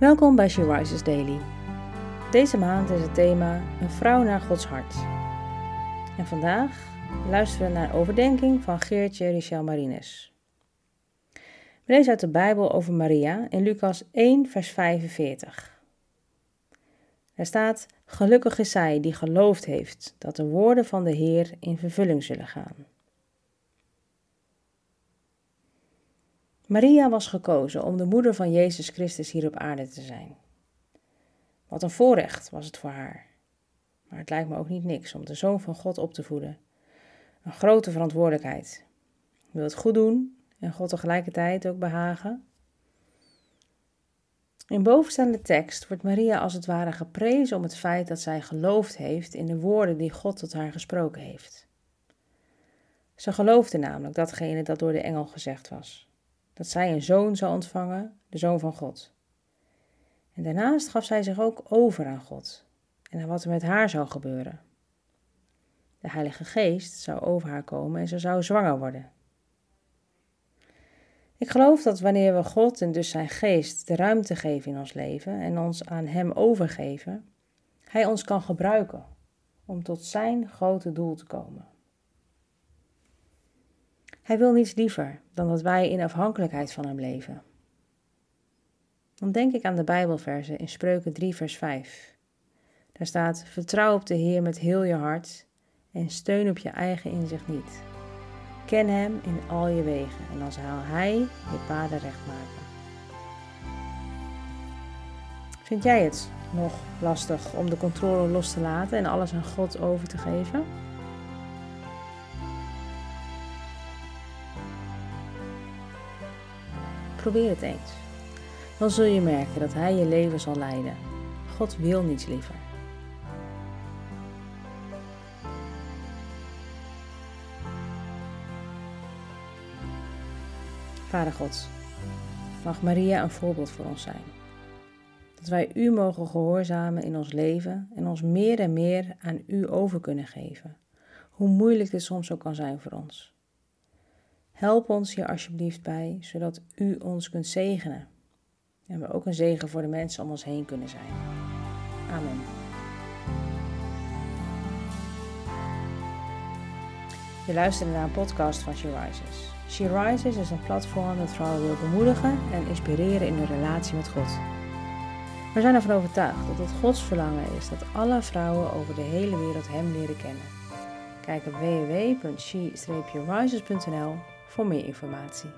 Welkom bij She Rises Daily. Deze maand is het thema Een vrouw naar Gods hart. En vandaag luisteren we naar een overdenking van Geertje Richel Marines. We lezen uit de Bijbel over Maria in Lucas 1, vers 45. Er staat: Gelukkig is zij die geloofd heeft dat de woorden van de Heer in vervulling zullen gaan. Maria was gekozen om de moeder van Jezus Christus hier op aarde te zijn. Wat een voorrecht was het voor haar. Maar het lijkt me ook niet niks om de zoon van God op te voeden. Een grote verantwoordelijkheid. Wil het goed doen en God tegelijkertijd ook behagen. In bovenstaande tekst wordt Maria als het ware geprezen om het feit dat zij geloofd heeft in de woorden die God tot haar gesproken heeft. Ze geloofde namelijk datgene dat door de engel gezegd was dat zij een zoon zou ontvangen, de zoon van God. En daarnaast gaf zij zich ook over aan God en aan wat er met haar zou gebeuren. De Heilige Geest zou over haar komen en ze zou zwanger worden. Ik geloof dat wanneer we God en dus zijn geest de ruimte geven in ons leven en ons aan Hem overgeven, Hij ons kan gebruiken om tot Zijn grote doel te komen. Hij wil niets liever dan dat wij in afhankelijkheid van Hem leven. Dan denk ik aan de Bijbelversen in Spreuken 3, vers 5. Daar staat: Vertrouw op de Heer met heel je hart en steun op je eigen inzicht niet. Ken Hem in al je wegen en dan zal Hij je paden recht maken. Vind jij het nog lastig om de controle los te laten en alles aan God over te geven? Probeer het eens. Dan zul je merken dat Hij je leven zal leiden. God wil niets liever. Vader God, mag Maria een voorbeeld voor ons zijn. Dat wij U mogen gehoorzamen in ons leven en ons meer en meer aan U over kunnen geven. Hoe moeilijk dit soms ook kan zijn voor ons. Help ons hier alsjeblieft bij, zodat U ons kunt zegenen. En we ook een zegen voor de mensen om ons heen kunnen zijn. Amen. Je luistert naar een podcast van She Rises. She Rises is een platform dat vrouwen wil bemoedigen en inspireren in hun relatie met God. We zijn ervan overtuigd dat het Gods verlangen is dat alle vrouwen over de hele wereld Hem leren kennen. Kijk op www.she-rises.nl voor meer informatie.